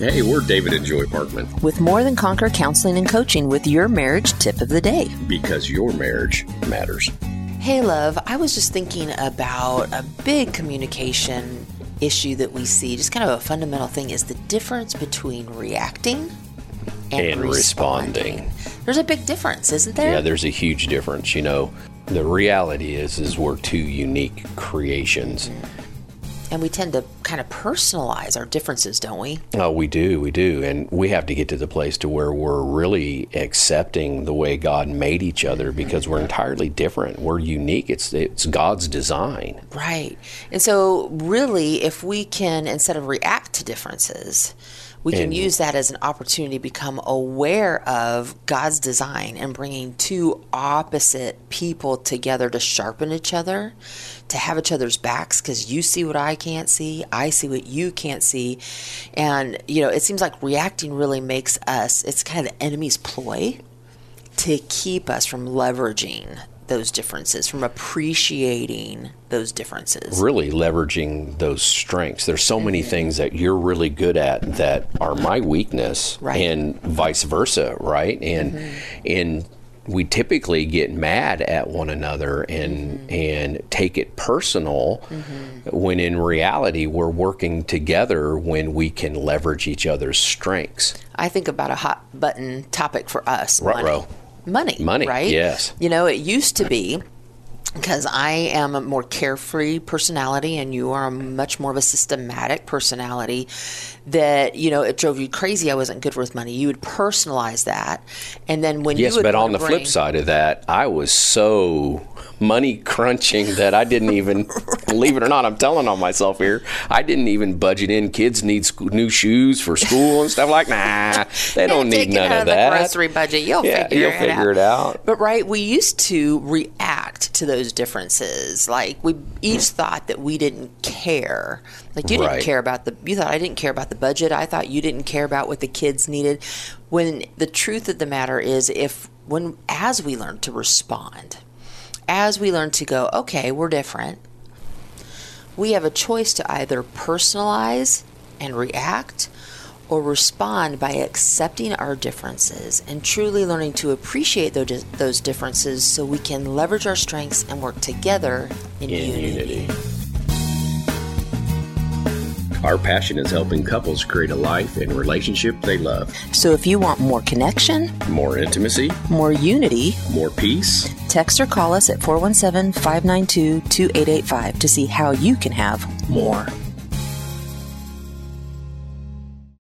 Hey, we're David and Joy Parkman. With More Than Conquer Counseling and Coaching with your marriage tip of the day. Because your marriage matters. Hey, love, I was just thinking about a big communication issue that we see, just kind of a fundamental thing, is the difference between reacting and, And responding. responding. There's a big difference, isn't there? Yeah, there's a huge difference. You know, the reality is, is we're two unique creations. and we tend to kind of personalize our differences, don't we? Oh, we do, we do, and we have to get to the place to where we're really accepting the way God made each other because we're entirely different. We're unique. It's it's God's design. Right. And so, really, if we can, instead of react to differences, we can And- use that as an opportunity to become aware of God's design and bringing two opposite people together to sharpen each other, to have each other's backs because you see what I can't see, I see what you can't see. And, you know, it seems like reacting really makes us, it's kind of the enemy's ploy to keep us from leveraging those differences, from appreciating those differences. Really leveraging those strengths. There's so many mm-hmm. things that you're really good at that are my weakness, Right. and vice versa, right? And mm-hmm. and we typically get mad at one another and mm-hmm. and take it personal mm-hmm. when in reality we're working together when we can leverage each other's strengths. I think about a hot button topic for us money. Ruh-roh. Money. Money, right? yes. You know, it used to be because I am a more carefree personality and you are a much more of a systematic personality that, you know, it drove you crazy I wasn't good with money. You would personalize that. And then when Yes, you but on the flip side of that, I was so money crunching that I didn't even believe it or not. I'm telling on myself here. I didn't even budget in. Kids need sc- new shoes for school and stuff like. Nah, they don't need none of of that. grocery budget. You'll yeah, figure you'll it figure out. it out. But right, we used to react to those differences. Like we each mm. thought that we didn't care. Like you didn't care about the you thought I didn't care about the budget. I thought you didn't care about what the kids needed. When the truth of the matter is if when as we learn to respond, as we learn to go, okay, we're different. We have a choice to either personalize and react or respond by accepting our differences and truly learning to appreciate those, those differences so we can leverage our strengths and work together in, In unity. unity. Our passion is helping couples create a life and relationship they love. So if you want more connection, More intimacy, more unity, more peace. text or call us at 417 592 2885 to see how you can have more.